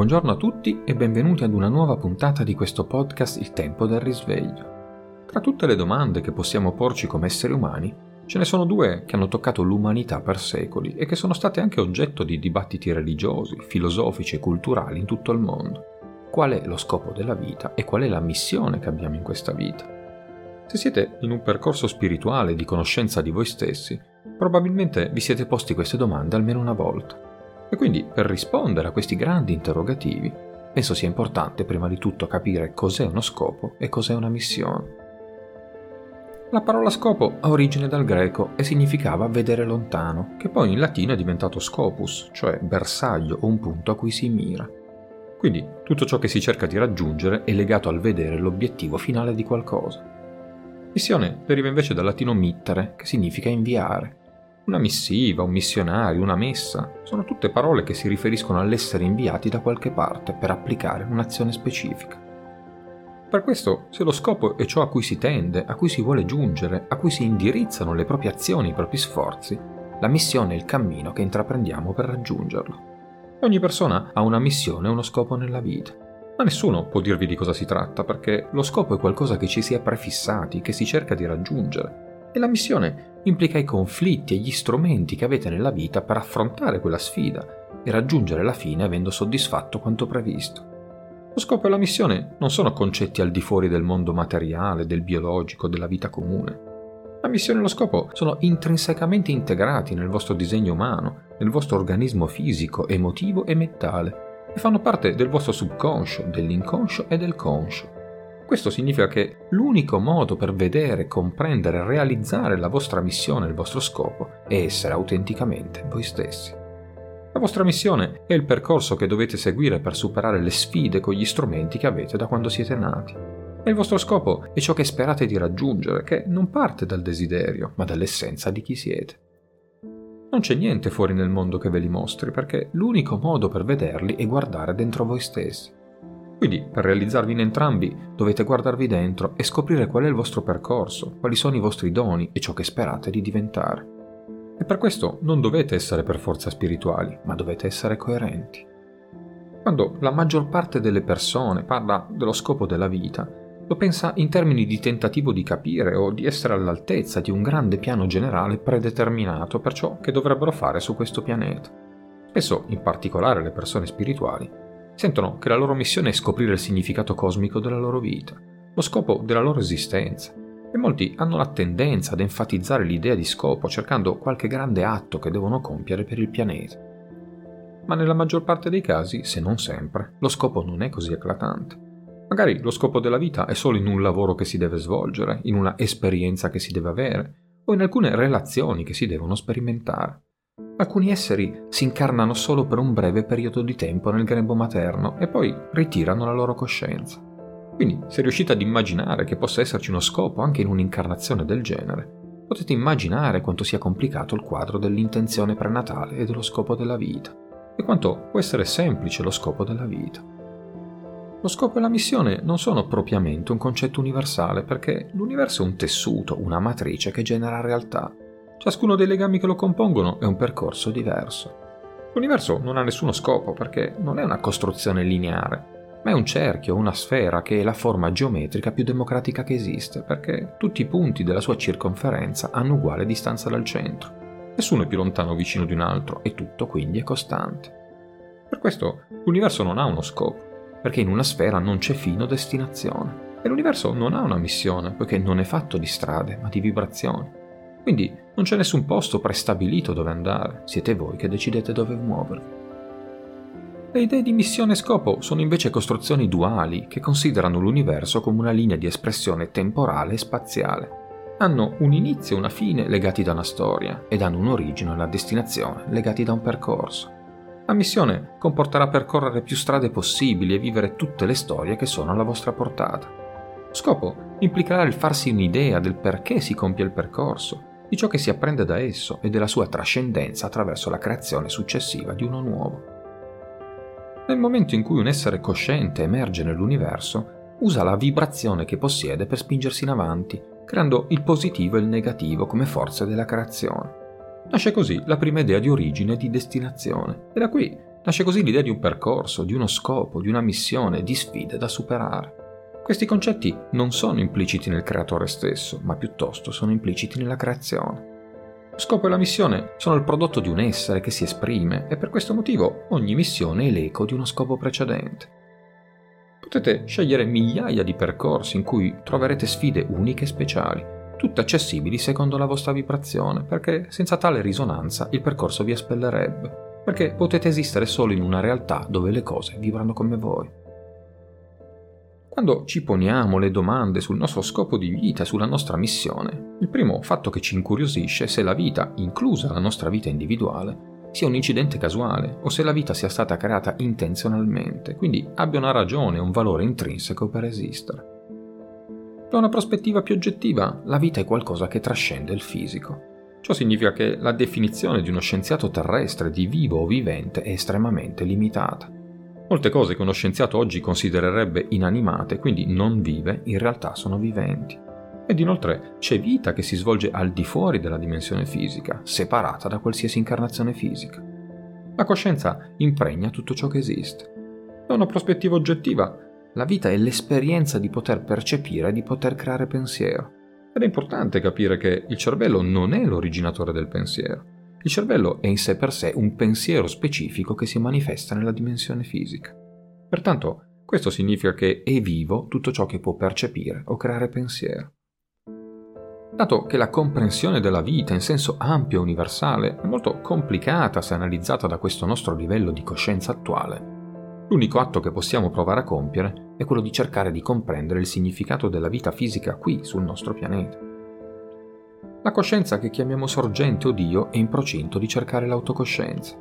Buongiorno a tutti e benvenuti ad una nuova puntata di questo podcast Il tempo del risveglio. Tra tutte le domande che possiamo porci come esseri umani, ce ne sono due che hanno toccato l'umanità per secoli e che sono state anche oggetto di dibattiti religiosi, filosofici e culturali in tutto il mondo. Qual è lo scopo della vita e qual è la missione che abbiamo in questa vita? Se siete in un percorso spirituale di conoscenza di voi stessi, probabilmente vi siete posti queste domande almeno una volta. E quindi per rispondere a questi grandi interrogativi, penso sia importante prima di tutto capire cos'è uno scopo e cos'è una missione. La parola scopo ha origine dal greco e significava vedere lontano, che poi in latino è diventato scopus, cioè bersaglio o un punto a cui si mira. Quindi tutto ciò che si cerca di raggiungere è legato al vedere l'obiettivo finale di qualcosa. Missione deriva invece dal latino mittere, che significa inviare, una missiva, un missionario, una messa, sono tutte parole che si riferiscono all'essere inviati da qualche parte per applicare un'azione specifica. Per questo, se lo scopo è ciò a cui si tende, a cui si vuole giungere, a cui si indirizzano le proprie azioni, i propri sforzi, la missione è il cammino che intraprendiamo per raggiungerlo. Ogni persona ha una missione e uno scopo nella vita, ma nessuno può dirvi di cosa si tratta perché lo scopo è qualcosa che ci si è prefissati, che si cerca di raggiungere e la missione implica i conflitti e gli strumenti che avete nella vita per affrontare quella sfida e raggiungere la fine avendo soddisfatto quanto previsto. Lo scopo e la missione non sono concetti al di fuori del mondo materiale, del biologico, della vita comune. La missione e lo scopo sono intrinsecamente integrati nel vostro disegno umano, nel vostro organismo fisico, emotivo e mentale, e fanno parte del vostro subconscio, dell'inconscio e del conscio. Questo significa che l'unico modo per vedere, comprendere realizzare la vostra missione, il vostro scopo, è essere autenticamente voi stessi. La vostra missione è il percorso che dovete seguire per superare le sfide con gli strumenti che avete da quando siete nati. E il vostro scopo è ciò che sperate di raggiungere, che non parte dal desiderio, ma dall'essenza di chi siete. Non c'è niente fuori nel mondo che ve li mostri, perché l'unico modo per vederli è guardare dentro voi stessi. Quindi, per realizzarvi in entrambi, dovete guardarvi dentro e scoprire qual è il vostro percorso, quali sono i vostri doni e ciò che sperate di diventare. E per questo non dovete essere per forza spirituali, ma dovete essere coerenti. Quando la maggior parte delle persone parla dello scopo della vita, lo pensa in termini di tentativo di capire o di essere all'altezza di un grande piano generale predeterminato per ciò che dovrebbero fare su questo pianeta. Spesso, in particolare le persone spirituali, sentono che la loro missione è scoprire il significato cosmico della loro vita, lo scopo della loro esistenza. E molti hanno la tendenza ad enfatizzare l'idea di scopo cercando qualche grande atto che devono compiere per il pianeta. Ma nella maggior parte dei casi, se non sempre, lo scopo non è così eclatante. Magari lo scopo della vita è solo in un lavoro che si deve svolgere, in una esperienza che si deve avere, o in alcune relazioni che si devono sperimentare. Alcuni esseri si incarnano solo per un breve periodo di tempo nel grembo materno e poi ritirano la loro coscienza. Quindi, se riuscite ad immaginare che possa esserci uno scopo anche in un'incarnazione del genere, potete immaginare quanto sia complicato il quadro dell'intenzione prenatale e dello scopo della vita, e quanto può essere semplice lo scopo della vita. Lo scopo e la missione non sono propriamente un concetto universale perché l'universo è un tessuto, una matrice che genera realtà Ciascuno dei legami che lo compongono è un percorso diverso. L'universo non ha nessuno scopo perché non è una costruzione lineare, ma è un cerchio, una sfera che è la forma geometrica più democratica che esiste, perché tutti i punti della sua circonferenza hanno uguale distanza dal centro. Nessuno è più lontano o vicino di un altro e tutto quindi è costante. Per questo l'universo non ha uno scopo, perché in una sfera non c'è fine o destinazione. E l'universo non ha una missione, poiché non è fatto di strade, ma di vibrazioni. Quindi non c'è nessun posto prestabilito dove andare, siete voi che decidete dove muovervi. Le idee di missione e scopo sono invece costruzioni duali che considerano l'universo come una linea di espressione temporale e spaziale. Hanno un inizio e una fine legati da una storia ed hanno un'origine e una destinazione legati da un percorso. La missione comporterà percorrere più strade possibili e vivere tutte le storie che sono alla vostra portata. Scopo implicherà il farsi un'idea del perché si compie il percorso di ciò che si apprende da esso e della sua trascendenza attraverso la creazione successiva di uno nuovo. Nel momento in cui un essere cosciente emerge nell'universo, usa la vibrazione che possiede per spingersi in avanti, creando il positivo e il negativo come forze della creazione. Nasce così la prima idea di origine e di destinazione, e da qui Nasce così l'idea di un percorso, di uno scopo, di una missione, di sfide da superare. Questi concetti non sono impliciti nel creatore stesso, ma piuttosto sono impliciti nella creazione. Lo scopo e la missione sono il prodotto di un essere che si esprime e per questo motivo ogni missione è l'eco di uno scopo precedente. Potete scegliere migliaia di percorsi in cui troverete sfide uniche e speciali, tutte accessibili secondo la vostra vibrazione, perché senza tale risonanza il percorso vi espellerebbe perché potete esistere solo in una realtà dove le cose vibrano come voi. Quando ci poniamo le domande sul nostro scopo di vita, sulla nostra missione, il primo fatto che ci incuriosisce è se la vita, inclusa la nostra vita individuale, sia un incidente casuale o se la vita sia stata creata intenzionalmente, quindi abbia una ragione, un valore intrinseco per esistere. Da una prospettiva più oggettiva, la vita è qualcosa che trascende il fisico. Ciò significa che la definizione di uno scienziato terrestre di vivo o vivente è estremamente limitata. Molte cose che uno scienziato oggi considererebbe inanimate, quindi non vive, in realtà sono viventi. Ed inoltre c'è vita che si svolge al di fuori della dimensione fisica, separata da qualsiasi incarnazione fisica. La coscienza impregna tutto ciò che esiste. Da una prospettiva oggettiva, la vita è l'esperienza di poter percepire e di poter creare pensiero. Ed è importante capire che il cervello non è l'originatore del pensiero. Il cervello è in sé per sé un pensiero specifico che si manifesta nella dimensione fisica. Pertanto, questo significa che è vivo tutto ciò che può percepire o creare pensiero. Dato che la comprensione della vita in senso ampio e universale è molto complicata se analizzata da questo nostro livello di coscienza attuale, L'unico atto che possiamo provare a compiere è quello di cercare di comprendere il significato della vita fisica qui sul nostro pianeta. La coscienza che chiamiamo sorgente o Dio è in procinto di cercare l'autocoscienza.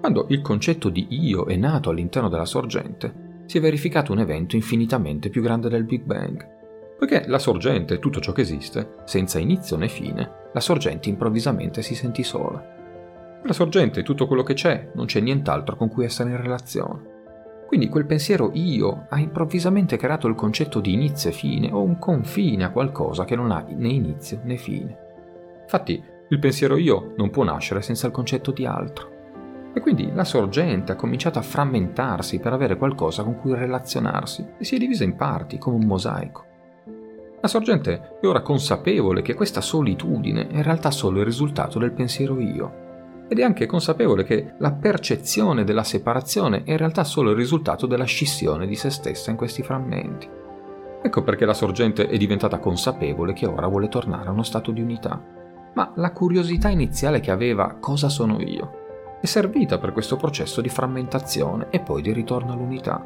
Quando il concetto di io è nato all'interno della sorgente, si è verificato un evento infinitamente più grande del Big Bang. Poiché la sorgente è tutto ciò che esiste, senza inizio né fine, la sorgente improvvisamente si sentì sola. La sorgente è tutto quello che c'è, non c'è nient'altro con cui essere in relazione. Quindi quel pensiero io ha improvvisamente creato il concetto di inizio e fine o un confine a qualcosa che non ha né inizio né fine. Infatti il pensiero io non può nascere senza il concetto di altro. E quindi la sorgente ha cominciato a frammentarsi per avere qualcosa con cui relazionarsi e si è divisa in parti come un mosaico. La sorgente è ora consapevole che questa solitudine è in realtà solo il risultato del pensiero io ed è anche consapevole che la percezione della separazione è in realtà solo il risultato della scissione di se stessa in questi frammenti. Ecco perché la sorgente è diventata consapevole che ora vuole tornare a uno stato di unità. Ma la curiosità iniziale che aveva cosa sono io è servita per questo processo di frammentazione e poi di ritorno all'unità.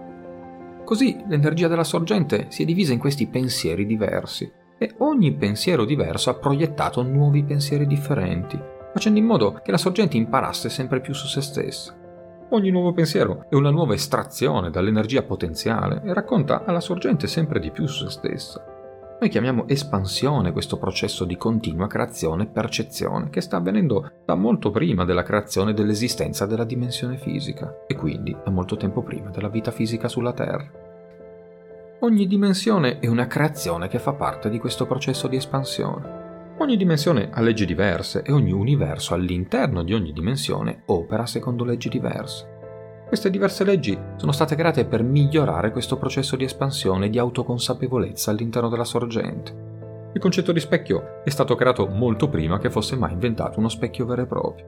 Così l'energia della sorgente si è divisa in questi pensieri diversi e ogni pensiero diverso ha proiettato nuovi pensieri differenti facendo in modo che la sorgente imparasse sempre più su se stessa. Ogni nuovo pensiero è una nuova estrazione dall'energia potenziale e racconta alla sorgente sempre di più su se stessa. Noi chiamiamo espansione questo processo di continua creazione e percezione che sta avvenendo da molto prima della creazione dell'esistenza della dimensione fisica e quindi da molto tempo prima della vita fisica sulla Terra. Ogni dimensione è una creazione che fa parte di questo processo di espansione. Ogni dimensione ha leggi diverse e ogni universo all'interno di ogni dimensione opera secondo leggi diverse. Queste diverse leggi sono state create per migliorare questo processo di espansione e di autoconsapevolezza all'interno della sorgente. Il concetto di specchio è stato creato molto prima che fosse mai inventato uno specchio vero e proprio.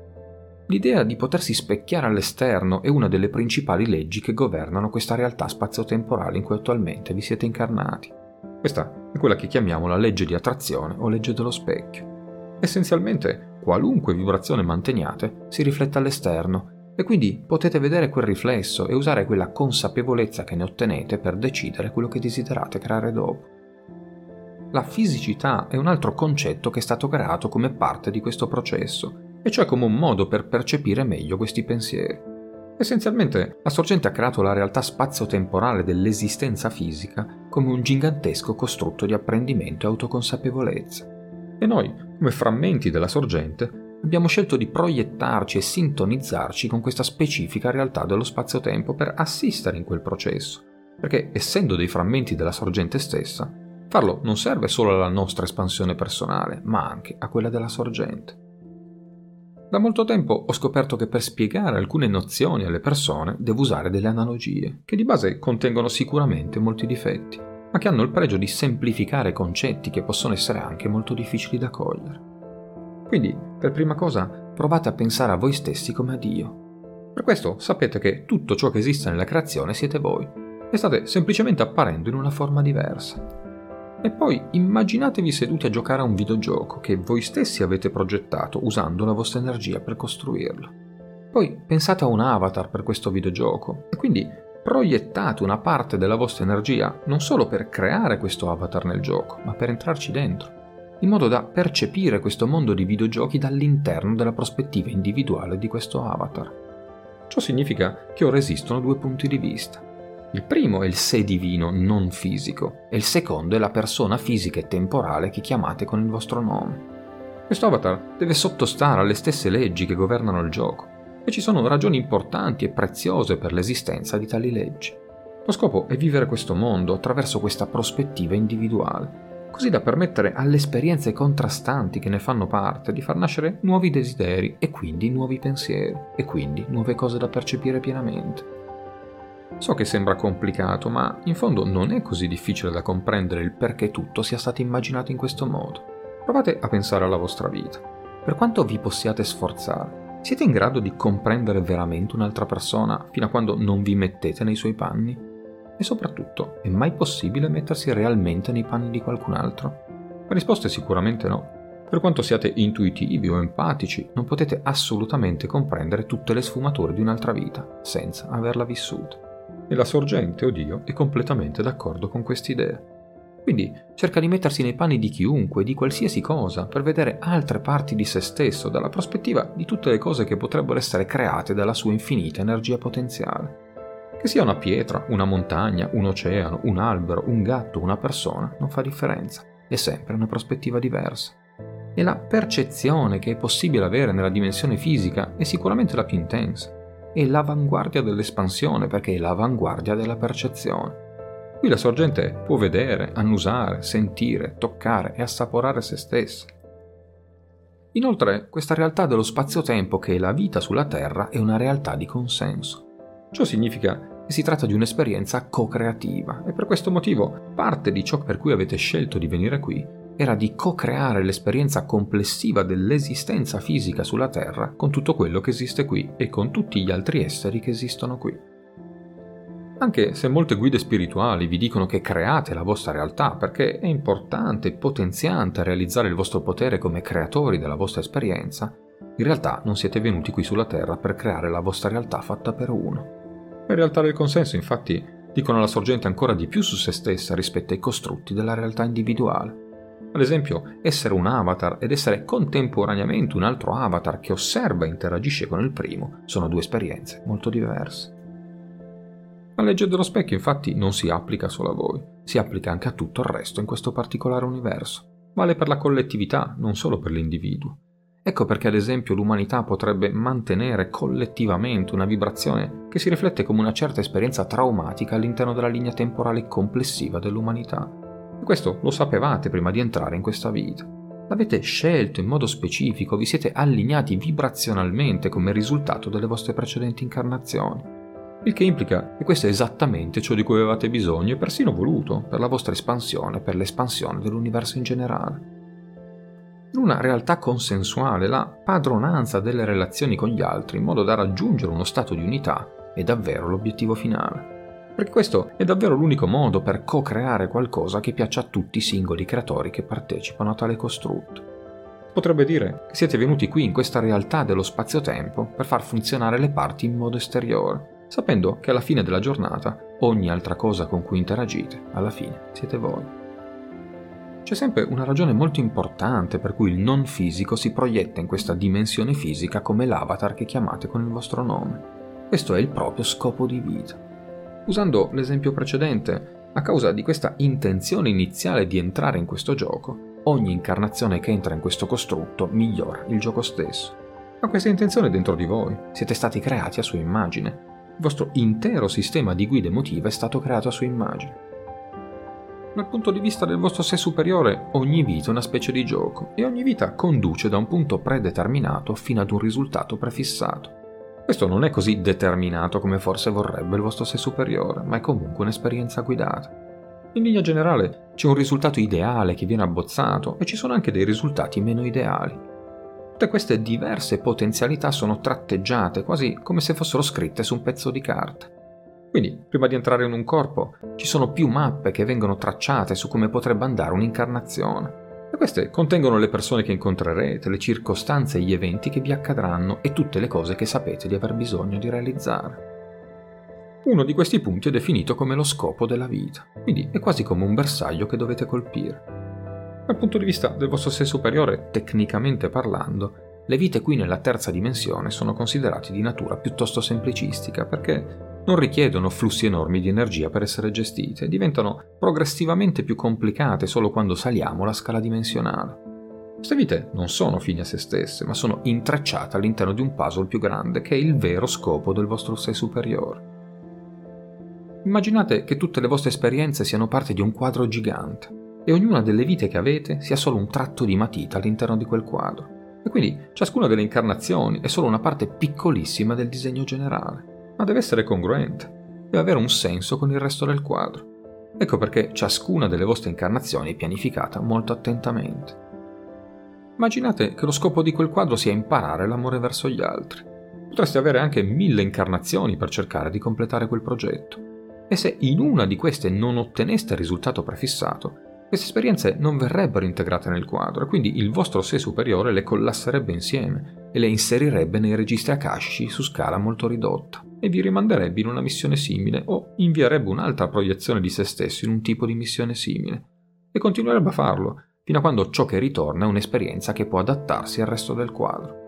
L'idea di potersi specchiare all'esterno è una delle principali leggi che governano questa realtà spazio-temporale in cui attualmente vi siete incarnati. Questa è quella che chiamiamo la legge di attrazione o legge dello specchio. Essenzialmente, qualunque vibrazione manteniate si riflette all'esterno e quindi potete vedere quel riflesso e usare quella consapevolezza che ne ottenete per decidere quello che desiderate creare dopo. La fisicità è un altro concetto che è stato creato come parte di questo processo, e cioè come un modo per percepire meglio questi pensieri. Essenzialmente, la sorgente ha creato la realtà spazio-temporale dell'esistenza fisica come un gigantesco costrutto di apprendimento e autoconsapevolezza. E noi, come frammenti della sorgente, abbiamo scelto di proiettarci e sintonizzarci con questa specifica realtà dello spazio-tempo per assistere in quel processo, perché essendo dei frammenti della sorgente stessa, farlo non serve solo alla nostra espansione personale, ma anche a quella della sorgente. Da molto tempo ho scoperto che per spiegare alcune nozioni alle persone devo usare delle analogie, che di base contengono sicuramente molti difetti, ma che hanno il pregio di semplificare concetti che possono essere anche molto difficili da cogliere. Quindi, per prima cosa, provate a pensare a voi stessi come a Dio. Per questo sapete che tutto ciò che esiste nella creazione siete voi, e state semplicemente apparendo in una forma diversa. E poi immaginatevi seduti a giocare a un videogioco che voi stessi avete progettato usando la vostra energia per costruirlo. Poi pensate a un avatar per questo videogioco e quindi proiettate una parte della vostra energia non solo per creare questo avatar nel gioco, ma per entrarci dentro, in modo da percepire questo mondo di videogiochi dall'interno della prospettiva individuale di questo avatar. Ciò significa che ora esistono due punti di vista il primo è il sé divino non fisico e il secondo è la persona fisica e temporale che chiamate con il vostro nome. Questo avatar deve sottostare alle stesse leggi che governano il gioco e ci sono ragioni importanti e preziose per l'esistenza di tali leggi. Lo scopo è vivere questo mondo attraverso questa prospettiva individuale, così da permettere alle esperienze contrastanti che ne fanno parte di far nascere nuovi desideri e quindi nuovi pensieri e quindi nuove cose da percepire pienamente. So che sembra complicato, ma in fondo non è così difficile da comprendere il perché tutto sia stato immaginato in questo modo. Provate a pensare alla vostra vita. Per quanto vi possiate sforzare, siete in grado di comprendere veramente un'altra persona fino a quando non vi mettete nei suoi panni? E soprattutto, è mai possibile mettersi realmente nei panni di qualcun altro? La risposta è sicuramente no. Per quanto siate intuitivi o empatici, non potete assolutamente comprendere tutte le sfumature di un'altra vita senza averla vissuta e la sorgente o Dio è completamente d'accordo con quest'idea. Quindi cerca di mettersi nei panni di chiunque, di qualsiasi cosa, per vedere altre parti di se stesso dalla prospettiva di tutte le cose che potrebbero essere create dalla sua infinita energia potenziale. Che sia una pietra, una montagna, un oceano, un albero, un gatto, una persona, non fa differenza, è sempre una prospettiva diversa. E la percezione che è possibile avere nella dimensione fisica è sicuramente la più intensa è l'avanguardia dell'espansione perché è l'avanguardia della percezione. Qui la sorgente può vedere, annusare, sentire, toccare e assaporare se stessa. Inoltre, questa realtà dello spazio-tempo che è la vita sulla Terra è una realtà di consenso. Ciò significa si tratta di un'esperienza co-creativa e per questo motivo parte di ciò per cui avete scelto di venire qui era di co-creare l'esperienza complessiva dell'esistenza fisica sulla Terra con tutto quello che esiste qui e con tutti gli altri esseri che esistono qui. Anche se molte guide spirituali vi dicono che create la vostra realtà perché è importante e potenziante realizzare il vostro potere come creatori della vostra esperienza, in realtà non siete venuti qui sulla Terra per creare la vostra realtà fatta per uno. Le realtà del consenso, infatti, dicono la sorgente ancora di più su se stessa rispetto ai costrutti della realtà individuale. Ad esempio, essere un avatar ed essere contemporaneamente un altro avatar che osserva e interagisce con il primo sono due esperienze molto diverse. La legge dello specchio infatti non si applica solo a voi, si applica anche a tutto il resto in questo particolare universo. Vale per la collettività, non solo per l'individuo. Ecco perché ad esempio l'umanità potrebbe mantenere collettivamente una vibrazione che si riflette come una certa esperienza traumatica all'interno della linea temporale complessiva dell'umanità questo lo sapevate prima di entrare in questa vita. L'avete scelto in modo specifico, vi siete allineati vibrazionalmente come risultato delle vostre precedenti incarnazioni. Il che implica che questo è esattamente ciò di cui avevate bisogno e persino voluto per la vostra espansione, per l'espansione dell'universo in generale. Una realtà consensuale, la padronanza delle relazioni con gli altri in modo da raggiungere uno stato di unità è davvero l'obiettivo finale perché questo è davvero l'unico modo per co-creare qualcosa che piaccia a tutti i singoli creatori che partecipano a tale costrutto. Potrebbe dire che siete venuti qui in questa realtà dello spazio-tempo per far funzionare le parti in modo esteriore, sapendo che alla fine della giornata ogni altra cosa con cui interagite, alla fine siete voi. C'è sempre una ragione molto importante per cui il non fisico si proietta in questa dimensione fisica come l'avatar che chiamate con il vostro nome. Questo è il proprio scopo di vita. Usando l'esempio precedente, a causa di questa intenzione iniziale di entrare in questo gioco, ogni incarnazione che entra in questo costrutto migliora il gioco stesso. Ma questa intenzione è dentro di voi, siete stati creati a sua immagine. Il vostro intero sistema di guida emotiva è stato creato a sua immagine. Dal punto di vista del vostro sé superiore, ogni vita è una specie di gioco e ogni vita conduce da un punto predeterminato fino ad un risultato prefissato. Questo non è così determinato come forse vorrebbe il vostro sé superiore, ma è comunque un'esperienza guidata. In linea generale c'è un risultato ideale che viene abbozzato e ci sono anche dei risultati meno ideali. Tutte queste diverse potenzialità sono tratteggiate quasi come se fossero scritte su un pezzo di carta. Quindi, prima di entrare in un corpo, ci sono più mappe che vengono tracciate su come potrebbe andare un'incarnazione. E queste contengono le persone che incontrerete, le circostanze e gli eventi che vi accadranno e tutte le cose che sapete di aver bisogno di realizzare. Uno di questi punti è definito come lo scopo della vita, quindi è quasi come un bersaglio che dovete colpire. Dal punto di vista del vostro sé superiore, tecnicamente parlando, le vite qui nella terza dimensione sono considerate di natura piuttosto semplicistica perché non richiedono flussi enormi di energia per essere gestite, diventano progressivamente più complicate solo quando saliamo la scala dimensionale. Queste vite non sono fini a se stesse, ma sono intrecciate all'interno di un puzzle più grande che è il vero scopo del vostro sé superiore. Immaginate che tutte le vostre esperienze siano parte di un quadro gigante e ognuna delle vite che avete sia solo un tratto di matita all'interno di quel quadro. E quindi ciascuna delle incarnazioni è solo una parte piccolissima del disegno generale ma deve essere congruente, deve avere un senso con il resto del quadro. Ecco perché ciascuna delle vostre incarnazioni è pianificata molto attentamente. Immaginate che lo scopo di quel quadro sia imparare l'amore verso gli altri. Potreste avere anche mille incarnazioni per cercare di completare quel progetto. E se in una di queste non otteneste il risultato prefissato, queste esperienze non verrebbero integrate nel quadro e quindi il vostro sé superiore le collasserebbe insieme e le inserirebbe nei registri akashici su scala molto ridotta e vi rimanderebbe in una missione simile o invierebbe un'altra proiezione di se stesso in un tipo di missione simile e continuerebbe a farlo fino a quando ciò che ritorna è un'esperienza che può adattarsi al resto del quadro.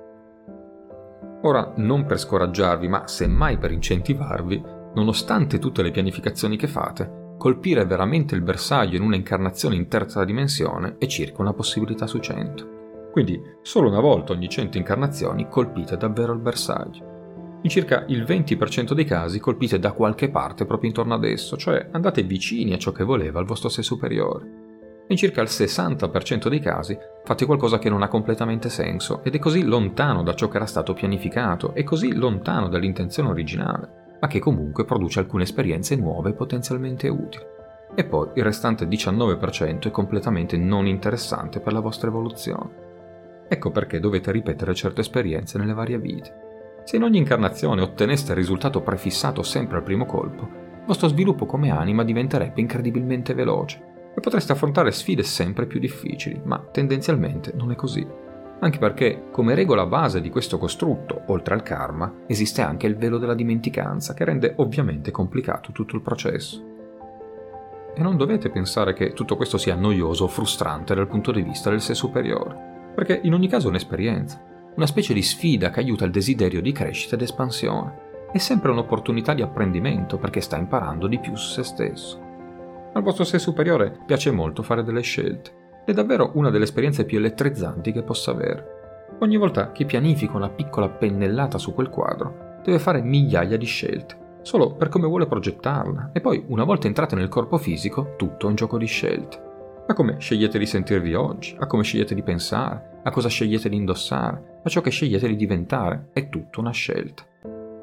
Ora, non per scoraggiarvi, ma semmai per incentivarvi, nonostante tutte le pianificazioni che fate, colpire veramente il bersaglio in una incarnazione in terza dimensione è circa una possibilità su 100. Quindi solo una volta ogni 100 incarnazioni colpite davvero il bersaglio. In circa il 20% dei casi colpite da qualche parte proprio intorno ad esso, cioè andate vicini a ciò che voleva il vostro sé superiore. In circa il 60% dei casi fate qualcosa che non ha completamente senso ed è così lontano da ciò che era stato pianificato e così lontano dall'intenzione originale ma che comunque produce alcune esperienze nuove potenzialmente utili. E poi il restante 19% è completamente non interessante per la vostra evoluzione. Ecco perché dovete ripetere certe esperienze nelle varie vite. Se in ogni incarnazione otteneste il risultato prefissato sempre al primo colpo, il vostro sviluppo come anima diventerebbe incredibilmente veloce e potreste affrontare sfide sempre più difficili, ma tendenzialmente non è così anche perché, come regola base di questo costrutto, oltre al karma, esiste anche il velo della dimenticanza, che rende ovviamente complicato tutto il processo. E non dovete pensare che tutto questo sia noioso o frustrante dal punto di vista del sé superiore, perché in ogni caso è un'esperienza, una specie di sfida che aiuta il desiderio di crescita ed espansione. È sempre un'opportunità di apprendimento perché sta imparando di più su se stesso. Al vostro sé superiore piace molto fare delle scelte è davvero una delle esperienze più elettrizzanti che possa avere. Ogni volta che pianifica una piccola pennellata su quel quadro, deve fare migliaia di scelte, solo per come vuole progettarla, e poi, una volta entrate nel corpo fisico, tutto è un gioco di scelte. A come scegliete di sentirvi oggi, a come scegliete di pensare, a cosa scegliete di indossare, a ciò che scegliete di diventare, è tutto una scelta.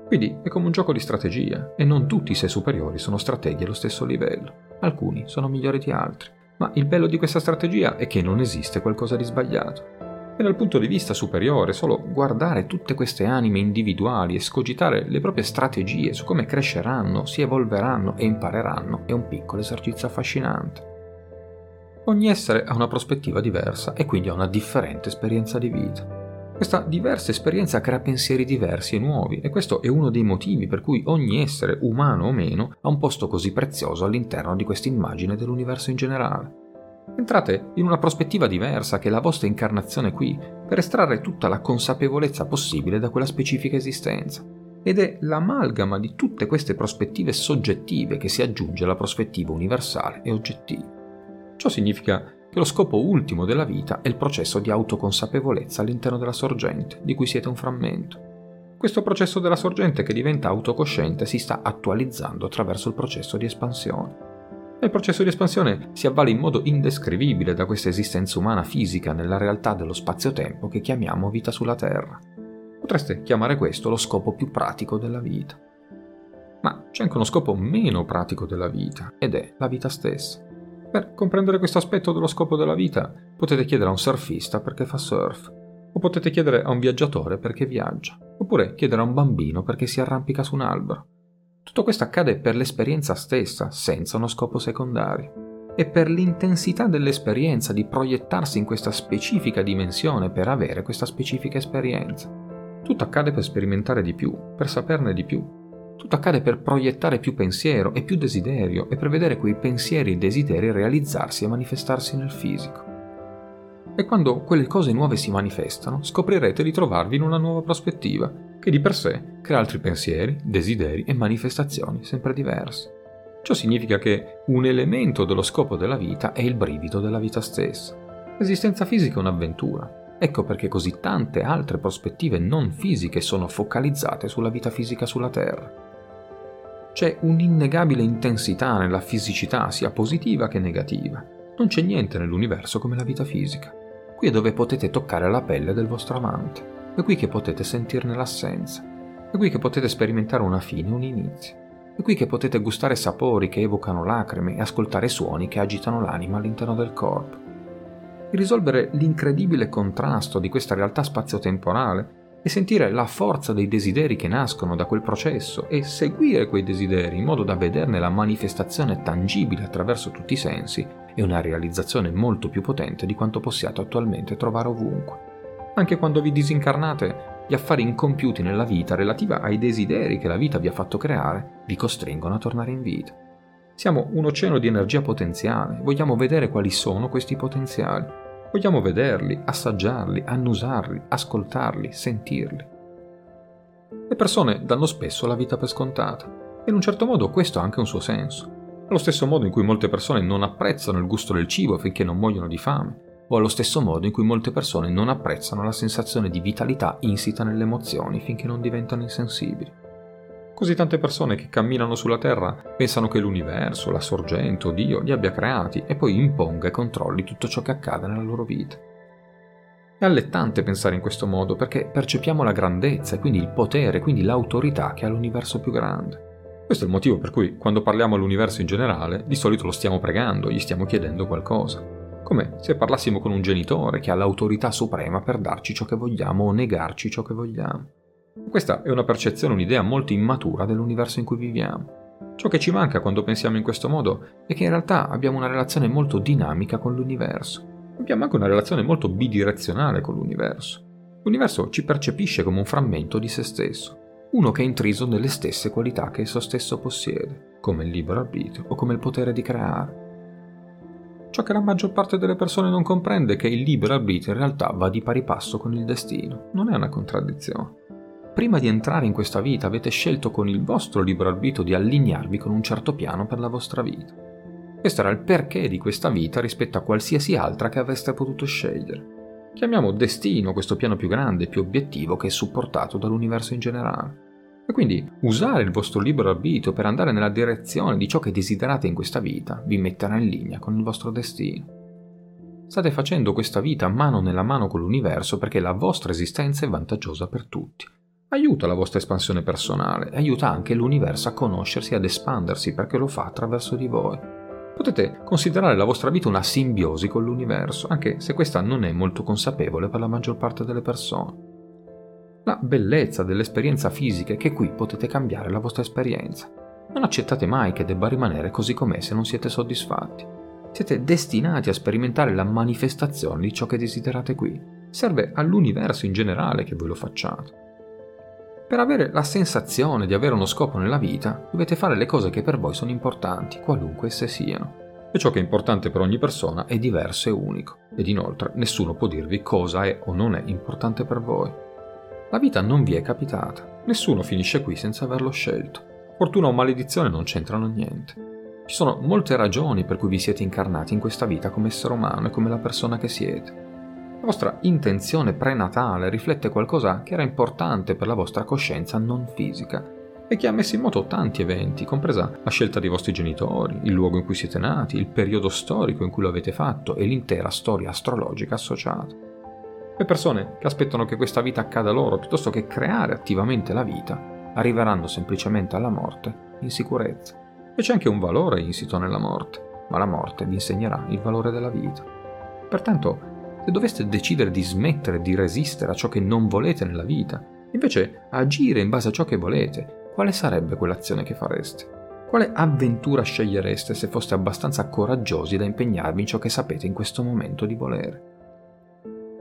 Quindi è come un gioco di strategia, e non tutti i sé superiori sono strateghi allo stesso livello. Alcuni sono migliori di altri. Ma il bello di questa strategia è che non esiste qualcosa di sbagliato. E dal punto di vista superiore, solo guardare tutte queste anime individuali e scogitare le proprie strategie su come cresceranno, si evolveranno e impareranno è un piccolo esercizio affascinante. Ogni essere ha una prospettiva diversa e quindi ha una differente esperienza di vita. Questa diversa esperienza crea pensieri diversi e nuovi e questo è uno dei motivi per cui ogni essere, umano o meno, ha un posto così prezioso all'interno di questa immagine dell'universo in generale. Entrate in una prospettiva diversa che è la vostra incarnazione qui per estrarre tutta la consapevolezza possibile da quella specifica esistenza. Ed è l'amalgama di tutte queste prospettive soggettive che si aggiunge alla prospettiva universale e oggettiva. Ciò significa che lo scopo ultimo della vita è il processo di autoconsapevolezza all'interno della sorgente, di cui siete un frammento. Questo processo della sorgente che diventa autocosciente si sta attualizzando attraverso il processo di espansione. Nel processo di espansione si avvale in modo indescrivibile da questa esistenza umana fisica nella realtà dello spazio-tempo che chiamiamo vita sulla Terra. Potreste chiamare questo lo scopo più pratico della vita. Ma c'è anche uno scopo meno pratico della vita, ed è la vita stessa. Per comprendere questo aspetto dello scopo della vita, potete chiedere a un surfista perché fa surf, o potete chiedere a un viaggiatore perché viaggia, oppure chiedere a un bambino perché si arrampica su un albero. Tutto questo accade per l'esperienza stessa, senza uno scopo secondario. E per l'intensità dell'esperienza di proiettarsi in questa specifica dimensione per avere questa specifica esperienza. Tutto accade per sperimentare di più, per saperne di più. Tutto accade per proiettare più pensiero e più desiderio e per vedere quei pensieri e desideri realizzarsi e manifestarsi nel fisico. E quando quelle cose nuove si manifestano, scoprirete di trovarvi in una nuova prospettiva, che di per sé crea altri pensieri, desideri e manifestazioni sempre diverse. Ciò significa che un elemento dello scopo della vita è il brivido della vita stessa. L'esistenza fisica è un'avventura. Ecco perché così tante altre prospettive non fisiche sono focalizzate sulla vita fisica sulla Terra. C'è un'innegabile intensità nella fisicità, sia positiva che negativa. Non c'è niente nell'universo come la vita fisica. Qui è dove potete toccare la pelle del vostro amante, è qui che potete sentirne l'assenza, è qui che potete sperimentare una fine, un inizio, è qui che potete gustare sapori che evocano lacrime e ascoltare suoni che agitano l'anima all'interno del corpo. E risolvere l'incredibile contrasto di questa realtà spazio-temporale e sentire la forza dei desideri che nascono da quel processo e seguire quei desideri in modo da vederne la manifestazione tangibile attraverso tutti i sensi è una realizzazione molto più potente di quanto possiate attualmente trovare ovunque. Anche quando vi disincarnate, gli affari incompiuti nella vita relativa ai desideri che la vita vi ha fatto creare vi costringono a tornare in vita. Siamo un oceano di energia potenziale, vogliamo vedere quali sono questi potenziali Vogliamo vederli, assaggiarli, annusarli, ascoltarli, sentirli. Le persone danno spesso la vita per scontata e in un certo modo questo ha anche un suo senso. Allo stesso modo in cui molte persone non apprezzano il gusto del cibo finché non muoiono di fame, o allo stesso modo in cui molte persone non apprezzano la sensazione di vitalità insita nelle emozioni finché non diventano insensibili. Così tante persone che camminano sulla Terra pensano che l'universo, la sorgente o Dio li abbia creati e poi imponga e controlli tutto ciò che accade nella loro vita. È allettante pensare in questo modo perché percepiamo la grandezza e quindi il potere, quindi l'autorità che ha l'universo più grande. Questo è il motivo per cui quando parliamo all'universo in generale, di solito lo stiamo pregando, gli stiamo chiedendo qualcosa. Come se parlassimo con un genitore che ha l'autorità suprema per darci ciò che vogliamo o negarci ciò che vogliamo. Questa è una percezione, un'idea molto immatura dell'universo in cui viviamo. Ciò che ci manca quando pensiamo in questo modo è che in realtà abbiamo una relazione molto dinamica con l'universo. Abbiamo anche una relazione molto bidirezionale con l'universo. L'universo ci percepisce come un frammento di se stesso, uno che è intriso nelle stesse qualità che esso stesso possiede, come il libero arbitrio o come il potere di creare. Ciò che la maggior parte delle persone non comprende è che il libero arbitrio in realtà va di pari passo con il destino, non è una contraddizione prima di entrare in questa vita avete scelto con il vostro libero arbitrio di allinearvi con un certo piano per la vostra vita. Questo era il perché di questa vita rispetto a qualsiasi altra che avreste potuto scegliere. Chiamiamo destino questo piano più grande, più obiettivo che è supportato dall'universo in generale. E quindi usare il vostro libero arbitrio per andare nella direzione di ciò che desiderate in questa vita vi metterà in linea con il vostro destino. State facendo questa vita mano nella mano con l'universo perché la vostra esistenza è vantaggiosa per tutti aiuta la vostra espansione personale aiuta anche l'universo a conoscersi e ad espandersi perché lo fa attraverso di voi. Potete considerare la vostra vita una simbiosi con l'universo, anche se questa non è molto consapevole per la maggior parte delle persone. La bellezza dell'esperienza fisica è che qui potete cambiare la vostra esperienza. Non accettate mai che debba rimanere così com'è se non siete soddisfatti. Siete destinati a sperimentare la manifestazione di ciò che desiderate qui. Serve all'universo in generale che voi lo facciate. Per avere la sensazione di avere uno scopo nella vita, dovete fare le cose che per voi sono importanti, qualunque esse siano. E ciò che è importante per ogni persona è diverso e unico, ed inoltre nessuno può dirvi cosa è o non è importante per voi. La vita non vi è capitata, nessuno finisce qui senza averlo scelto. Fortuna o maledizione non c'entrano niente. Ci sono molte ragioni per cui vi siete incarnati in questa vita come essere umano e come la persona che siete. La vostra intenzione prenatale riflette qualcosa che era importante per la vostra coscienza non fisica e che ha messo in moto tanti eventi, compresa la scelta dei vostri genitori, il luogo in cui siete nati, il periodo storico in cui lo avete fatto e l'intera storia astrologica associata. Le persone che aspettano che questa vita accada loro piuttosto che creare attivamente la vita, arriveranno semplicemente alla morte in sicurezza. E c'è anche un valore insito nella morte, ma la morte vi insegnerà il valore della vita. Pertanto, se doveste decidere di smettere di resistere a ciò che non volete nella vita, invece agire in base a ciò che volete, quale sarebbe quell'azione che fareste? Quale avventura scegliereste se foste abbastanza coraggiosi da impegnarvi in ciò che sapete in questo momento di volere?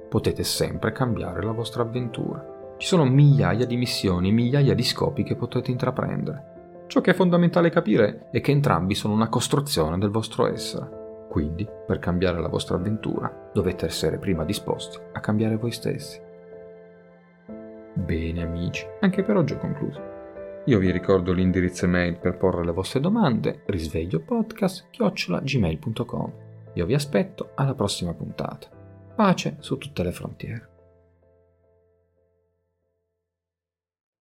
Potete sempre cambiare la vostra avventura. Ci sono migliaia di missioni, migliaia di scopi che potete intraprendere. Ciò che è fondamentale capire è che entrambi sono una costruzione del vostro essere. Quindi, per cambiare la vostra avventura, dovete essere prima disposti a cambiare voi stessi. Bene amici, anche per oggi ho concluso. Io vi ricordo l'indirizzo email per porre le vostre domande, risvegliopodcast.gmail.com. Io vi aspetto alla prossima puntata. Pace su tutte le frontiere.